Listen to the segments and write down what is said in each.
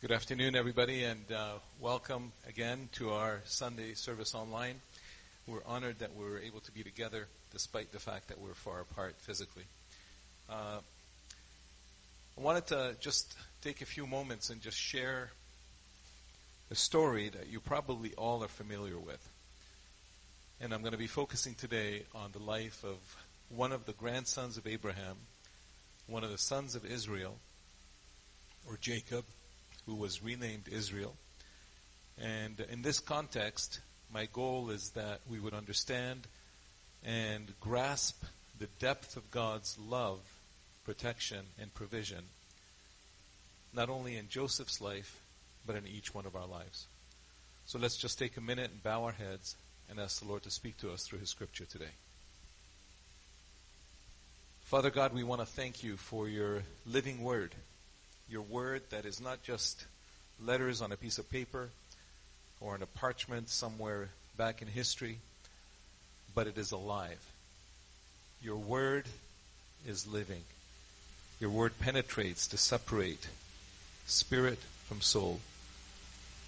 Good afternoon, everybody, and uh, welcome again to our Sunday service online. We're honored that we're able to be together despite the fact that we're far apart physically. Uh, I wanted to just take a few moments and just share a story that you probably all are familiar with. And I'm going to be focusing today on the life of one of the grandsons of Abraham, one of the sons of Israel, or Jacob who was renamed Israel. And in this context, my goal is that we would understand and grasp the depth of God's love, protection, and provision, not only in Joseph's life, but in each one of our lives. So let's just take a minute and bow our heads and ask the Lord to speak to us through His scripture today. Father God, we want to thank you for your living word your word that is not just letters on a piece of paper or on a parchment somewhere back in history, but it is alive. Your word is living. Your word penetrates to separate spirit from soul.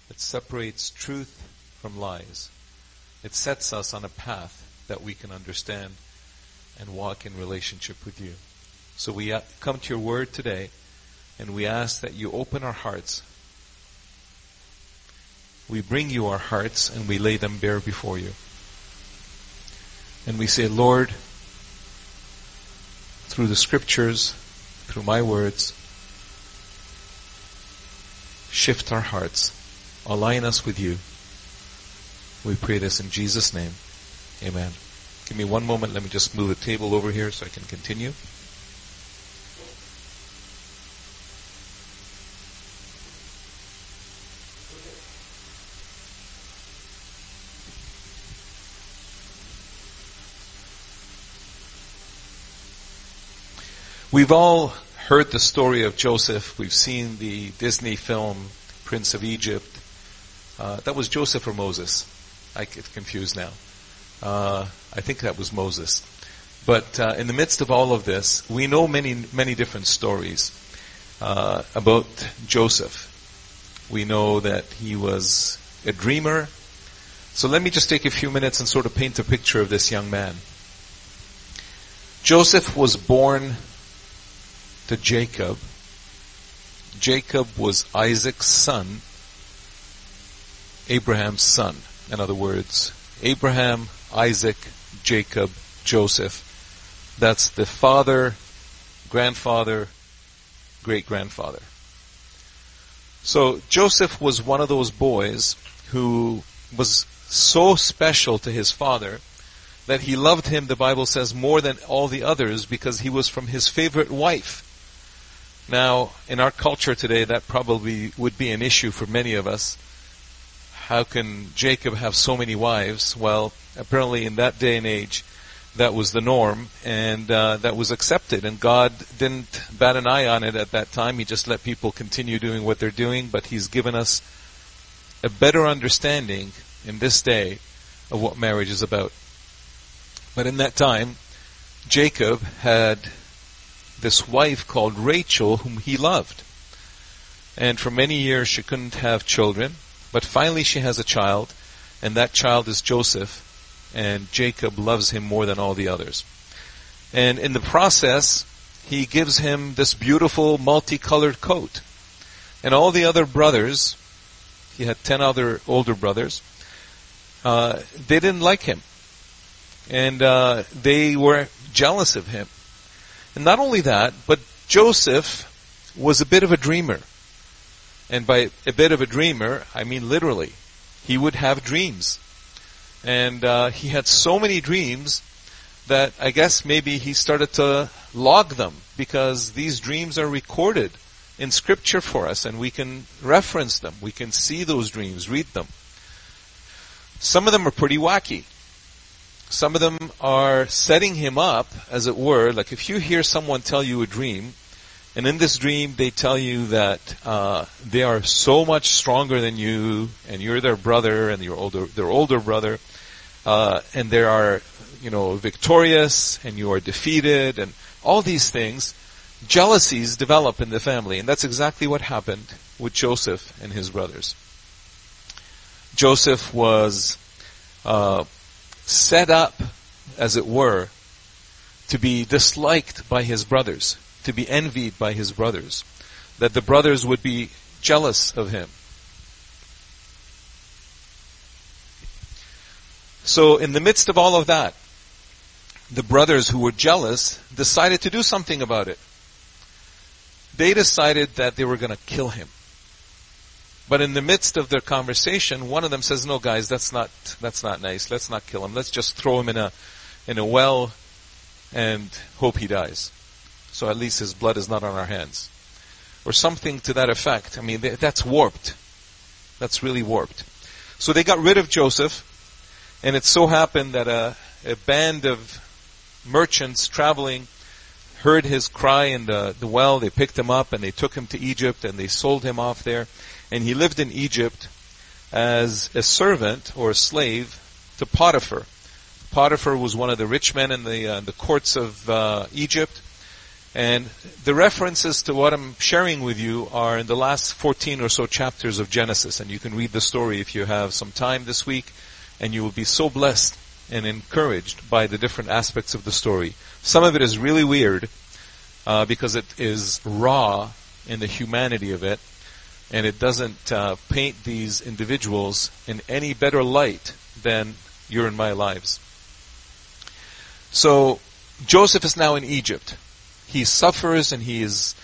It separates truth from lies. It sets us on a path that we can understand and walk in relationship with you. So we uh, come to your word today and we ask that you open our hearts. We bring you our hearts and we lay them bare before you. And we say, Lord, through the scriptures, through my words, shift our hearts, align us with you. We pray this in Jesus' name. Amen. Give me one moment. Let me just move the table over here so I can continue. We've all heard the story of Joseph. We've seen the Disney film Prince of Egypt. Uh, that was Joseph or Moses. I get confused now. Uh, I think that was Moses. But uh, in the midst of all of this, we know many, many different stories uh, about Joseph. We know that he was a dreamer. So let me just take a few minutes and sort of paint a picture of this young man. Joseph was born to Jacob. Jacob was Isaac's son, Abraham's son. In other words, Abraham, Isaac, Jacob, Joseph. That's the father, grandfather, great grandfather. So Joseph was one of those boys who was so special to his father that he loved him, the Bible says, more than all the others because he was from his favorite wife. Now, in our culture today, that probably would be an issue for many of us. How can Jacob have so many wives? Well, apparently in that day and age, that was the norm, and uh, that was accepted. And God didn't bat an eye on it at that time. He just let people continue doing what they're doing. But He's given us a better understanding in this day of what marriage is about. But in that time, Jacob had this wife called Rachel whom he loved. And for many years she couldn't have children, but finally she has a child, and that child is Joseph, and Jacob loves him more than all the others. And in the process, he gives him this beautiful multicolored coat. And all the other brothers, he had ten other older brothers, uh, they didn't like him. And uh, they were jealous of him. And not only that, but Joseph was a bit of a dreamer. And by a bit of a dreamer, I mean literally. He would have dreams. And uh, he had so many dreams that I guess maybe he started to log them because these dreams are recorded in scripture for us and we can reference them. We can see those dreams, read them. Some of them are pretty wacky. Some of them are setting him up, as it were. Like if you hear someone tell you a dream, and in this dream they tell you that uh, they are so much stronger than you, and you're their brother, and you're older, their older brother, uh, and they are, you know, victorious, and you are defeated, and all these things. jealousies develop in the family, and that's exactly what happened with Joseph and his brothers. Joseph was uh, set up, as it were, to be disliked by his brothers, to be envied by his brothers, that the brothers would be jealous of him. So in the midst of all of that, the brothers who were jealous decided to do something about it. They decided that they were going to kill him. But in the midst of their conversation, one of them says, "No, guys, that's not that's not nice. Let's not kill him. Let's just throw him in a in a well and hope he dies. So at least his blood is not on our hands." Or something to that effect. I mean, that's warped. That's really warped. So they got rid of Joseph, and it so happened that a, a band of merchants traveling heard his cry in the, the well. They picked him up and they took him to Egypt and they sold him off there. And he lived in Egypt as a servant or a slave to Potiphar. Potiphar was one of the rich men in the, uh, the courts of uh, Egypt. And the references to what I'm sharing with you are in the last 14 or so chapters of Genesis. And you can read the story if you have some time this week. And you will be so blessed and encouraged by the different aspects of the story. Some of it is really weird uh, because it is raw in the humanity of it, and it doesn't uh, paint these individuals in any better light than your and my lives. So Joseph is now in Egypt. He suffers, and he is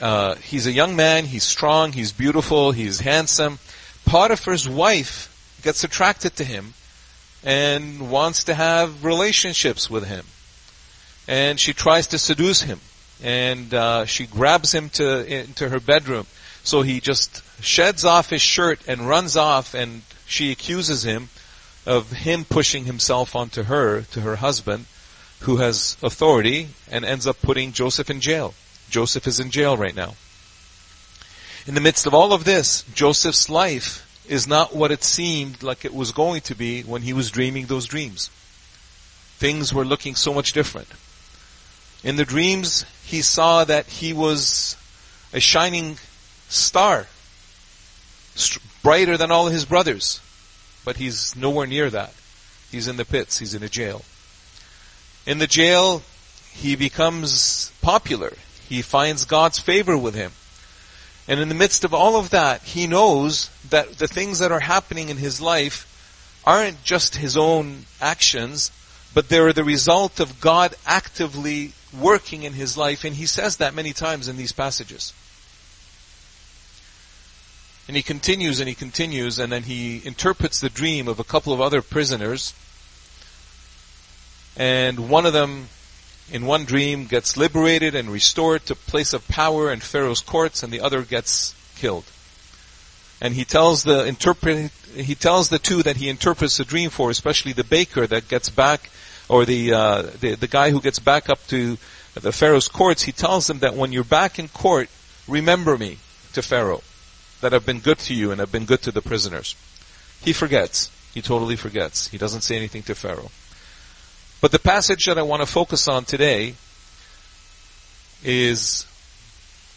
uh, he's a young man. He's strong. He's beautiful. He's handsome. Potiphar's wife gets attracted to him and wants to have relationships with him. And she tries to seduce him. And uh, she grabs him to into her bedroom. So he just sheds off his shirt and runs off and she accuses him of him pushing himself onto her, to her husband, who has authority, and ends up putting Joseph in jail. Joseph is in jail right now. In the midst of all of this, Joseph's life is not what it seemed like it was going to be when he was dreaming those dreams. Things were looking so much different. In the dreams, he saw that he was a shining star, brighter than all his brothers, but he's nowhere near that. He's in the pits, he's in a jail. In the jail, he becomes popular. He finds God's favor with him. And in the midst of all of that, he knows that the things that are happening in his life aren't just his own actions, but they're the result of God actively working in his life. And he says that many times in these passages. And he continues and he continues and then he interprets the dream of a couple of other prisoners. And one of them in one dream gets liberated and restored to place of power in Pharaoh's courts, and the other gets killed. And he tells the interpret he tells the two that he interprets the dream for, especially the baker that gets back, or the uh, the, the guy who gets back up to the Pharaoh's courts. He tells them that when you're back in court, remember me to Pharaoh, that I've been good to you and I've been good to the prisoners. He forgets. He totally forgets. He doesn't say anything to Pharaoh. But the passage that I want to focus on today is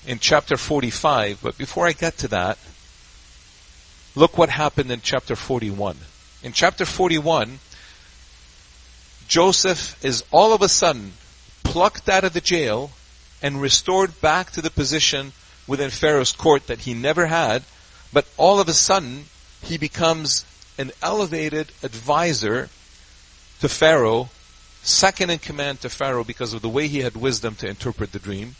in chapter 45. But before I get to that, look what happened in chapter 41. In chapter 41, Joseph is all of a sudden plucked out of the jail and restored back to the position within Pharaoh's court that he never had, but all of a sudden he becomes an elevated advisor to Pharaoh second in command to Pharaoh because of the way he had wisdom to interpret the dream.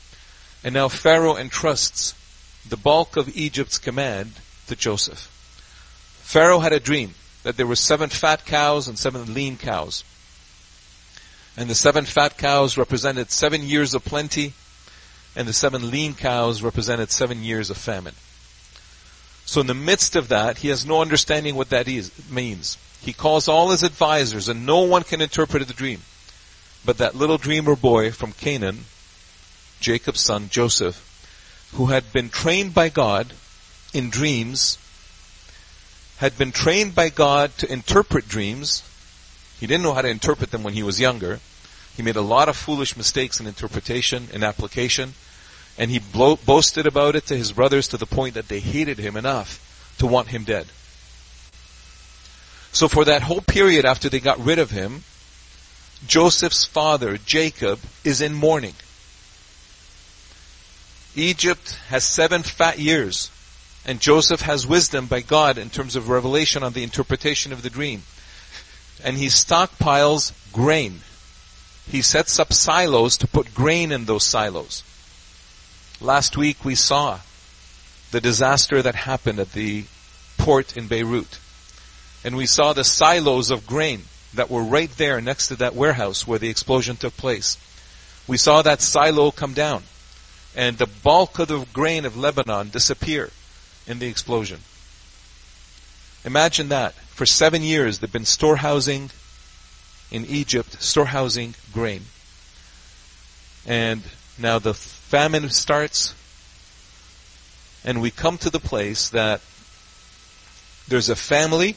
And now Pharaoh entrusts the bulk of Egypt's command to Joseph. Pharaoh had a dream that there were seven fat cows and seven lean cows. And the seven fat cows represented seven years of plenty, and the seven lean cows represented seven years of famine. So in the midst of that, he has no understanding what that is, means. He calls all his advisors, and no one can interpret the dream. But that little dreamer boy from Canaan, Jacob's son Joseph, who had been trained by God in dreams, had been trained by God to interpret dreams. He didn't know how to interpret them when he was younger. He made a lot of foolish mistakes in interpretation and application. And he blo- boasted about it to his brothers to the point that they hated him enough to want him dead. So for that whole period after they got rid of him, Joseph's father, Jacob, is in mourning. Egypt has seven fat years, and Joseph has wisdom by God in terms of revelation on the interpretation of the dream. And he stockpiles grain. He sets up silos to put grain in those silos. Last week we saw the disaster that happened at the port in Beirut. And we saw the silos of grain that were right there next to that warehouse where the explosion took place. We saw that silo come down and the bulk of the grain of Lebanon disappear in the explosion. Imagine that. For seven years they've been storehousing in Egypt, storehousing grain. And now the famine starts and we come to the place that there's a family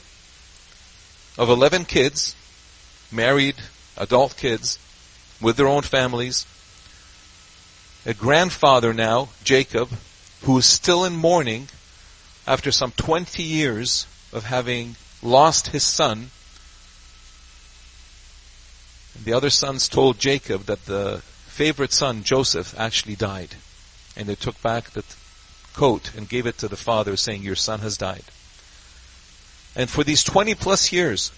of 11 kids, married, adult kids, with their own families. A grandfather now, Jacob, who is still in mourning after some 20 years of having lost his son. The other sons told Jacob that the favorite son, Joseph, actually died. And they took back the coat and gave it to the father saying, your son has died. And for these 20 plus years,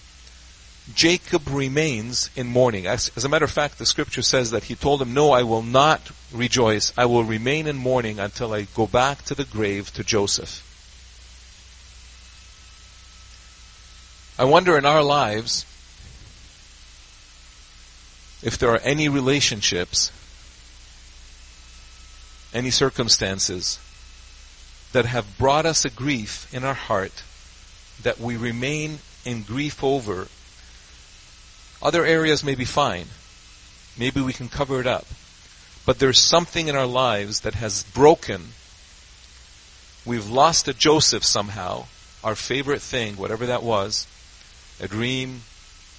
Jacob remains in mourning. As, as, a matter of fact, the scripture says that he told him, no, I will not rejoice. I will remain in mourning until I go back to the grave to Joseph. I wonder in our lives if there are any relationships, any circumstances that have brought us a grief in our heart that we remain in grief over. Other areas may be fine. Maybe we can cover it up. But there's something in our lives that has broken. We've lost a Joseph somehow, our favorite thing, whatever that was, a dream,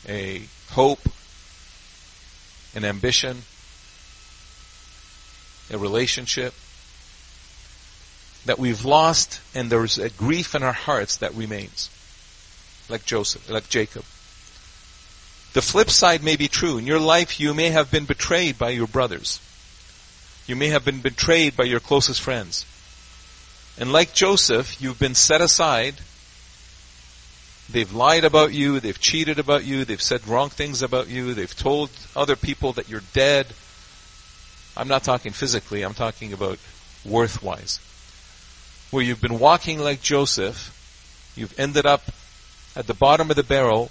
a hope, an ambition, a relationship that we've lost and there's a grief in our hearts that remains. Like Joseph, like Jacob. The flip side may be true. In your life, you may have been betrayed by your brothers. You may have been betrayed by your closest friends. And like Joseph, you've been set aside. They've lied about you. They've cheated about you. They've said wrong things about you. They've told other people that you're dead. I'm not talking physically. I'm talking about worth-wise where you've been walking like Joseph, you've ended up at the bottom of the barrel,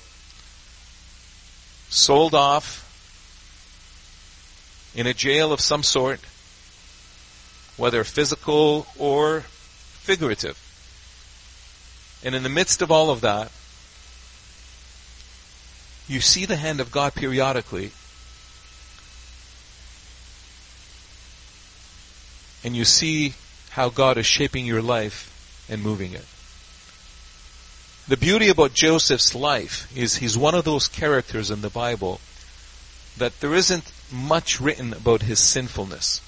sold off in a jail of some sort, whether physical or figurative. And in the midst of all of that, you see the hand of God periodically, and you see how God is shaping your life and moving it. The beauty about Joseph's life is he's one of those characters in the Bible that there isn't much written about his sinfulness.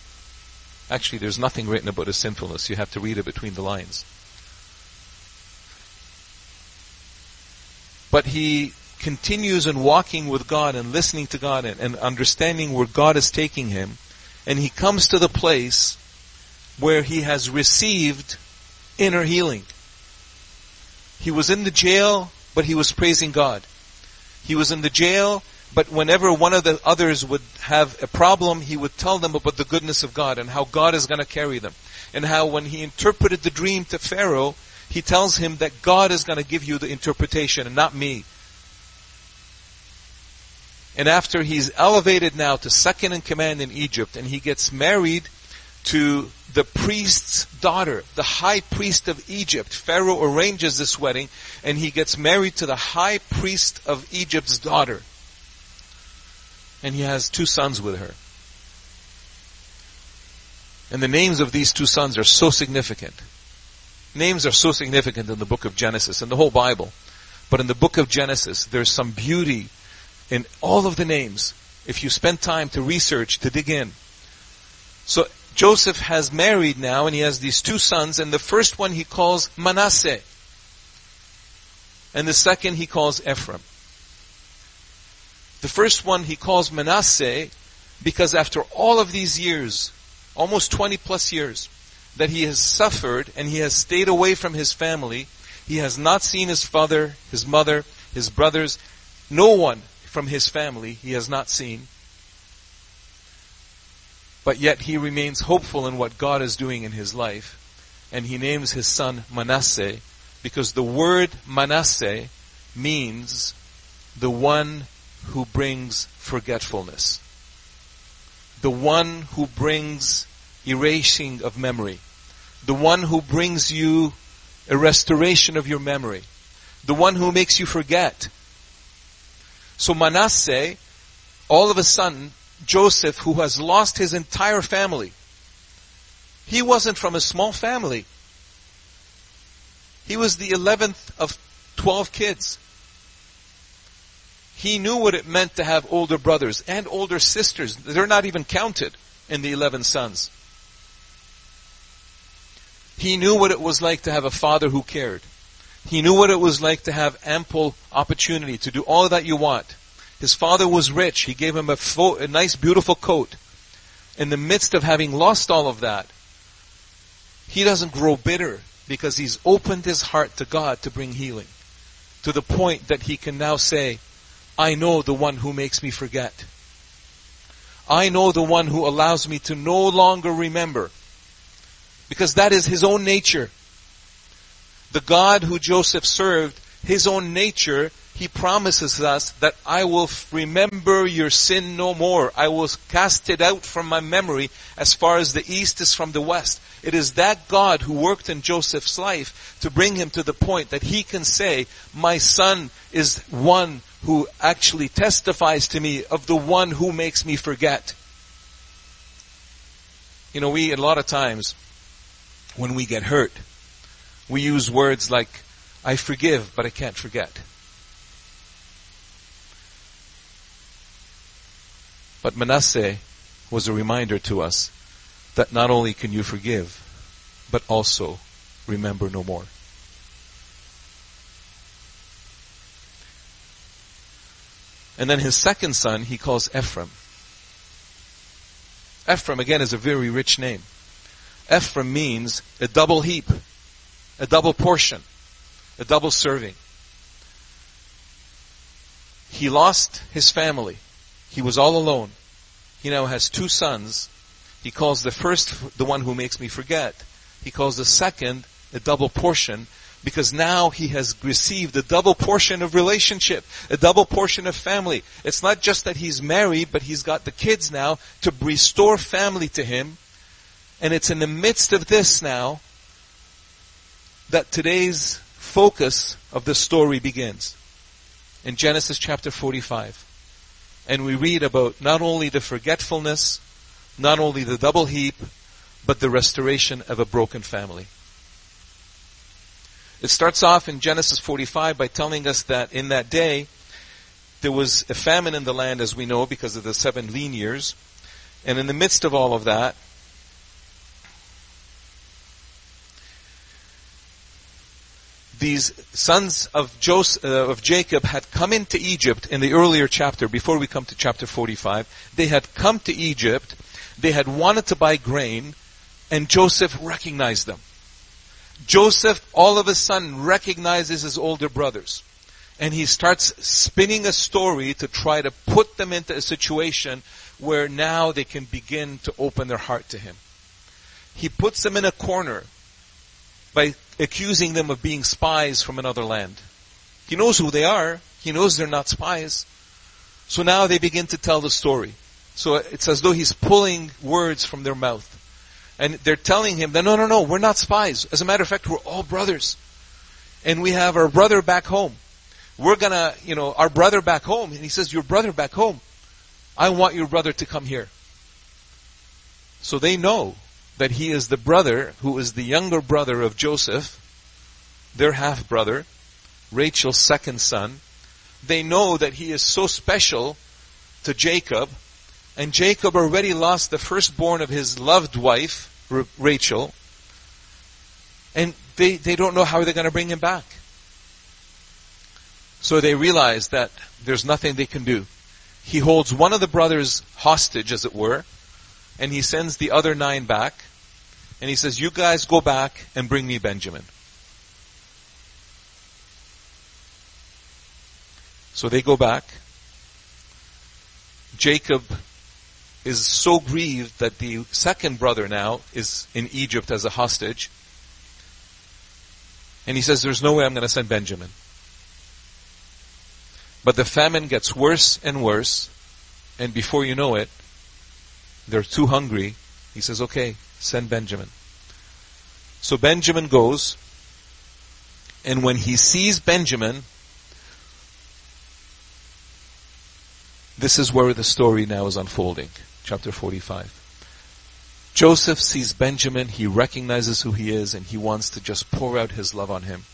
Actually, there's nothing written about his sinfulness. You have to read it between the lines. But he continues in walking with God and listening to God and, and understanding where God is taking him. And he comes to the place where he has received inner healing. He was in the jail, but he was praising God. He was in the jail, but whenever one of the others would have a problem, he would tell them about the goodness of God and how God is going to carry them. And how when he interpreted the dream to Pharaoh, he tells him that God is going to give you the interpretation and not me. And after he's elevated now to second in command in Egypt and he gets married to the priest's daughter, the high priest of Egypt. Pharaoh arranges this wedding and he gets married to the high priest of Egypt's daughter. And he has two sons with her. And the names of these two sons are so significant. Names are so significant in the book of Genesis and the whole Bible. But in the book of Genesis, there's some beauty in all of the names. If you spend time to research, to dig in. So Joseph has married now and he has these two sons and the first one he calls Manasseh. And the second he calls Ephraim. The first one he calls Manasseh because after all of these years, almost 20 plus years, that he has suffered and he has stayed away from his family, he has not seen his father, his mother, his brothers, no one from his family he has not seen. But yet he remains hopeful in what God is doing in his life. And he names his son Manasseh because the word Manasseh means the one who brings forgetfulness. The one who brings erasing of memory. The one who brings you a restoration of your memory. The one who makes you forget. So Manasseh, all of a sudden, Joseph, who has lost his entire family, he wasn't from a small family. He was the 11th of 12 kids. He knew what it meant to have older brothers and older sisters. They're not even counted in the 11 sons. He knew what it was like to have a father who cared. He knew what it was like to have ample opportunity to do all that you want. His father was rich. He gave him a, fo- a nice, beautiful coat. In the midst of having lost all of that, he doesn't grow bitter because he's opened his heart to God to bring healing. To the point that he can now say, I know the one who makes me forget. I know the one who allows me to no longer remember. Because that is his own nature. The God who Joseph served, his own nature, he promises us that I will remember your sin no more. I will cast it out from my memory as far as the east is from the west. It is that God who worked in Joseph's life to bring him to the point that he can say, my son is one who actually testifies to me of the one who makes me forget. You know, we, a lot of times, when we get hurt, we use words like, I forgive, but I can't forget. But Manasseh was a reminder to us that not only can you forgive, but also remember no more. And then his second son he calls Ephraim. Ephraim again is a very rich name. Ephraim means a double heap, a double portion, a double serving. He lost his family. He was all alone. He now has two sons. He calls the first the one who makes me forget. He calls the second a double portion because now he has received a double portion of relationship, a double portion of family. It's not just that he's married, but he's got the kids now to restore family to him. And it's in the midst of this now that today's focus of the story begins. In Genesis chapter 45. And we read about not only the forgetfulness, not only the double heap, but the restoration of a broken family. It starts off in Genesis 45 by telling us that in that day, there was a famine in the land, as we know, because of the seven lean years. And in the midst of all of that, these sons of, Joseph, uh, of Jacob had come into Egypt in the earlier chapter, before we come to chapter 45. They had come to Egypt, they had wanted to buy grain, and Joseph recognized them. Joseph all of a sudden recognizes his older brothers. And he starts spinning a story to try to put them into a situation where now they can begin to open their heart to him. He puts them in a corner by accusing them of being spies from another land. He knows who they are. He knows they're not spies. So now they begin to tell the story. So it's as though he's pulling words from their mouth. And they're telling him that no, no, no, we're not spies. As a matter of fact, we're all brothers. And we have our brother back home. We're gonna, you know, our brother back home. And he says, your brother back home. I want your brother to come here. So they know that he is the brother who is the younger brother of Joseph, their half brother, Rachel's second son. They know that he is so special to Jacob And Jacob already lost the firstborn of his loved wife, Rachel. And they, they don't know how they're going to bring him back. So they realize that there's nothing they can do. He holds one of the brothers hostage, as it were, and he sends the other nine back, and he says, you guys go back and bring me Benjamin. So they go back. Jacob is so grieved that the second brother now is in Egypt as a hostage. And he says, there's no way I'm going to send Benjamin. But the famine gets worse and worse, and before you know it, they're too hungry. He says, okay, send Benjamin. So Benjamin goes, and when he sees Benjamin, this is where the story now is unfolding. Chapter 45. Joseph sees Benjamin, he recognizes who he is, and he wants to just pour out his love on him.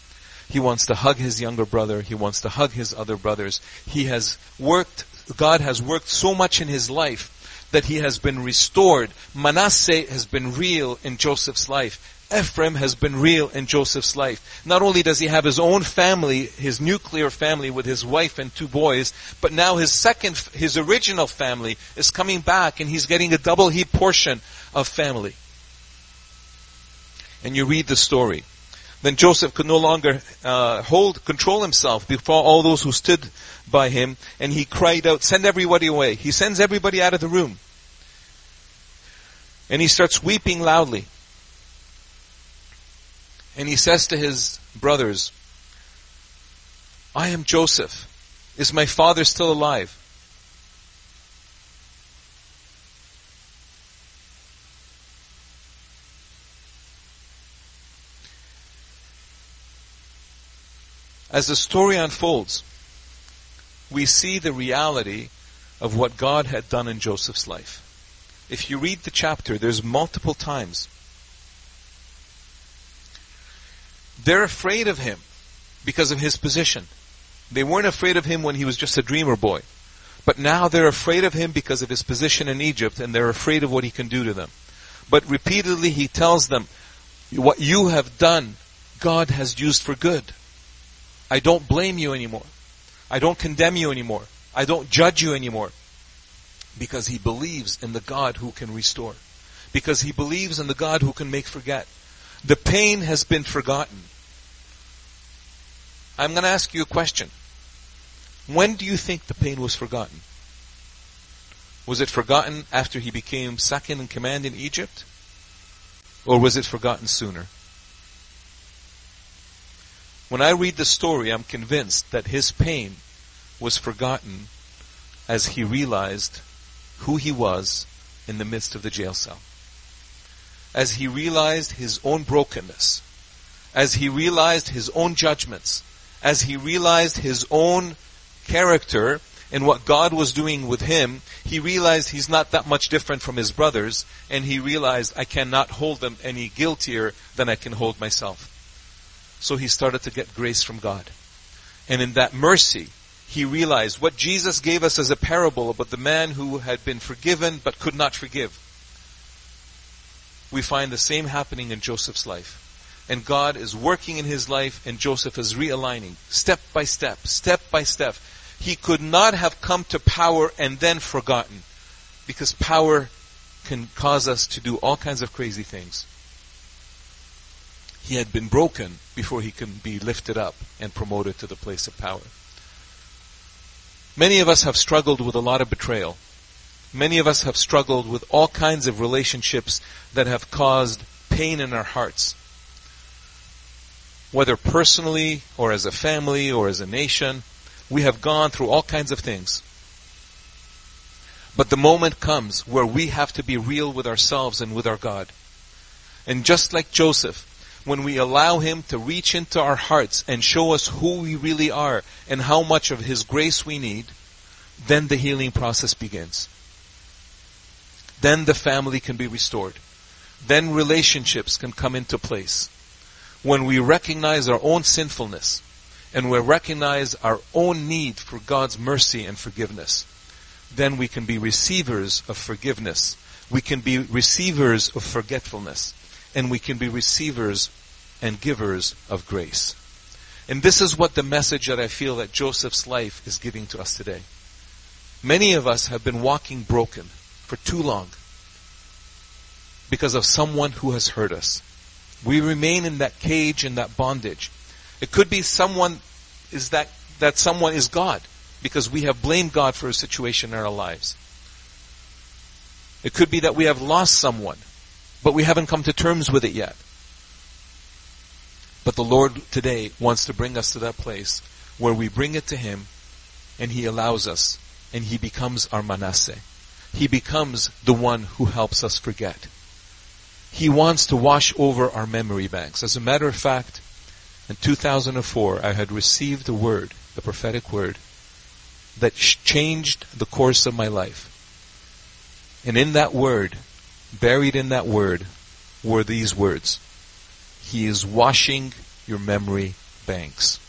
He wants to hug his younger brother. He wants to hug his other brothers. He has worked, God has worked so much in his life that he has been restored. Manasseh has been real in Joseph's life. Ephraim has been real in Joseph's life. Not only does he have his own family, his nuclear family with his wife and two boys, but now his second, his original family is coming back and he's getting a double heap portion of family. And you read the story. Then Joseph could no longer uh, hold control himself before all those who stood by him, and he cried out, "Send everybody away!" He sends everybody out of the room, and he starts weeping loudly. And he says to his brothers, "I am Joseph. Is my father still alive?" As the story unfolds, we see the reality of what God had done in Joseph's life. If you read the chapter, there's multiple times. They're afraid of him because of his position. They weren't afraid of him when he was just a dreamer boy. But now they're afraid of him because of his position in Egypt and they're afraid of what he can do to them. But repeatedly he tells them, what you have done, God has used for good. I don't blame you anymore. I don't condemn you anymore. I don't judge you anymore. Because he believes in the God who can restore. Because he believes in the God who can make forget. The pain has been forgotten. I'm going to ask you a question. When do you think the pain was forgotten? Was it forgotten after he became second in command in Egypt? Or was it forgotten sooner? When I read the story, I'm convinced that his pain was forgotten as he realized who he was in the midst of the jail cell. As he realized his own brokenness, as he realized his own judgments, as he realized his own character and what God was doing with him, he realized he's not that much different from his brothers, and he realized I cannot hold them any guiltier than I can hold myself. So he started to get grace from God. And in that mercy, he realized what Jesus gave us as a parable about the man who had been forgiven but could not forgive. We find the same happening in Joseph's life. And God is working in his life and Joseph is realigning step by step, step by step. He could not have come to power and then forgotten because power can cause us to do all kinds of crazy things he had been broken before he can be lifted up and promoted to the place of power. Many of us have struggled with a lot of betrayal. Many of us have struggled with all kinds of relationships that have caused pain in our hearts. Whether personally or as a family or as a nation, we have gone through all kinds of things. But the moment comes where we have to be real with ourselves and with our God. And just like Joseph, when we allow Him to reach into our hearts and show us who we really are and how much of His grace we need, then the healing process begins. Then the family can be restored. Then relationships can come into place. When we recognize our own sinfulness and we recognize our own need for God's mercy and forgiveness, then we can be receivers of forgiveness. We can be receivers of forgetfulness. And we can be receivers and givers of grace. And this is what the message that I feel that Joseph's life is giving to us today. Many of us have been walking broken for too long because of someone who has hurt us. We remain in that cage and that bondage. It could be someone is that that someone is God because we have blamed God for a situation in our lives. It could be that we have lost someone, but we haven't come to terms with it yet. But the Lord today wants to bring us to that place where we bring it to Him and He allows us and He becomes our Manasseh. He becomes the one who helps us forget. He wants to wash over our memory banks. As a matter of fact, in 2004, I had received a word, the prophetic word, that changed the course of my life. And in that word, buried in that word, were these words. He is washing your memory banks.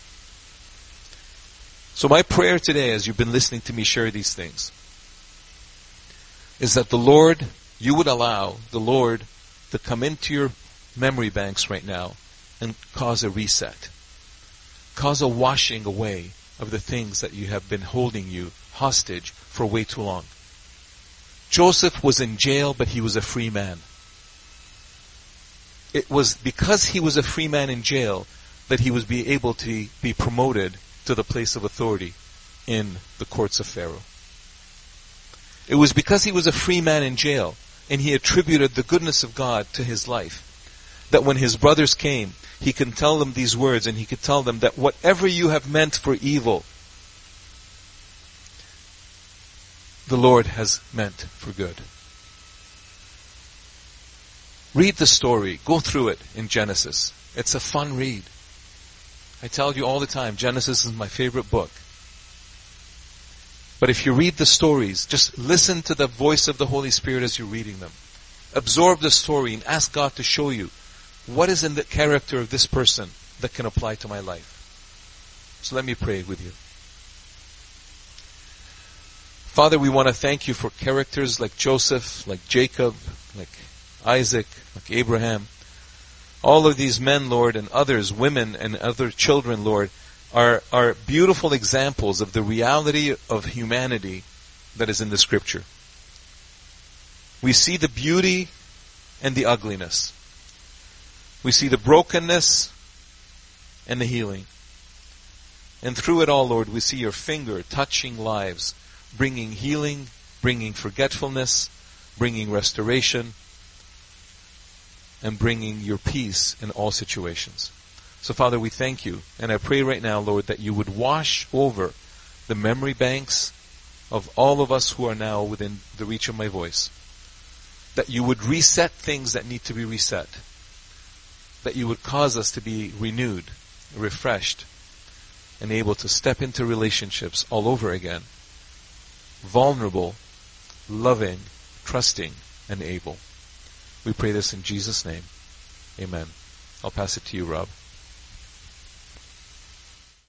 So my prayer today, as you've been listening to me share these things, is that the Lord, you would allow the Lord to come into your memory banks right now and cause a reset. Cause a washing away of the things that you have been holding you hostage for way too long. Joseph was in jail, but he was a free man it was because he was a free man in jail that he was be able to be promoted to the place of authority in the courts of Pharaoh. It was because he was a free man in jail and he attributed the goodness of God to his life that when his brothers came, he could tell them these words and he could tell them that whatever you have meant for evil, the Lord has meant for good. Read the story. Go through it in Genesis. It's a fun read. I tell you all the time, Genesis is my favorite book. But if you read the stories, just listen to the voice of the Holy Spirit as you're reading them. Absorb the story and ask God to show you what is in the character of this person that can apply to my life. So let me pray with you. Father, we want to thank you for characters like Joseph, like Jacob, like Isaac, like Abraham. All of these men, Lord, and others, women and other children, Lord, are, are beautiful examples of the reality of humanity that is in the scripture. We see the beauty and the ugliness. We see the brokenness and the healing. And through it all, Lord, we see your finger touching lives, bringing healing, bringing forgetfulness, bringing restoration, and bringing your peace in all situations. So Father, we thank you. And I pray right now, Lord, that you would wash over the memory banks of all of us who are now within the reach of my voice. That you would reset things that need to be reset. That you would cause us to be renewed, refreshed, and able to step into relationships all over again. Vulnerable, loving, trusting, and able. We pray this in Jesus' name. Amen. I'll pass it to you, Rob.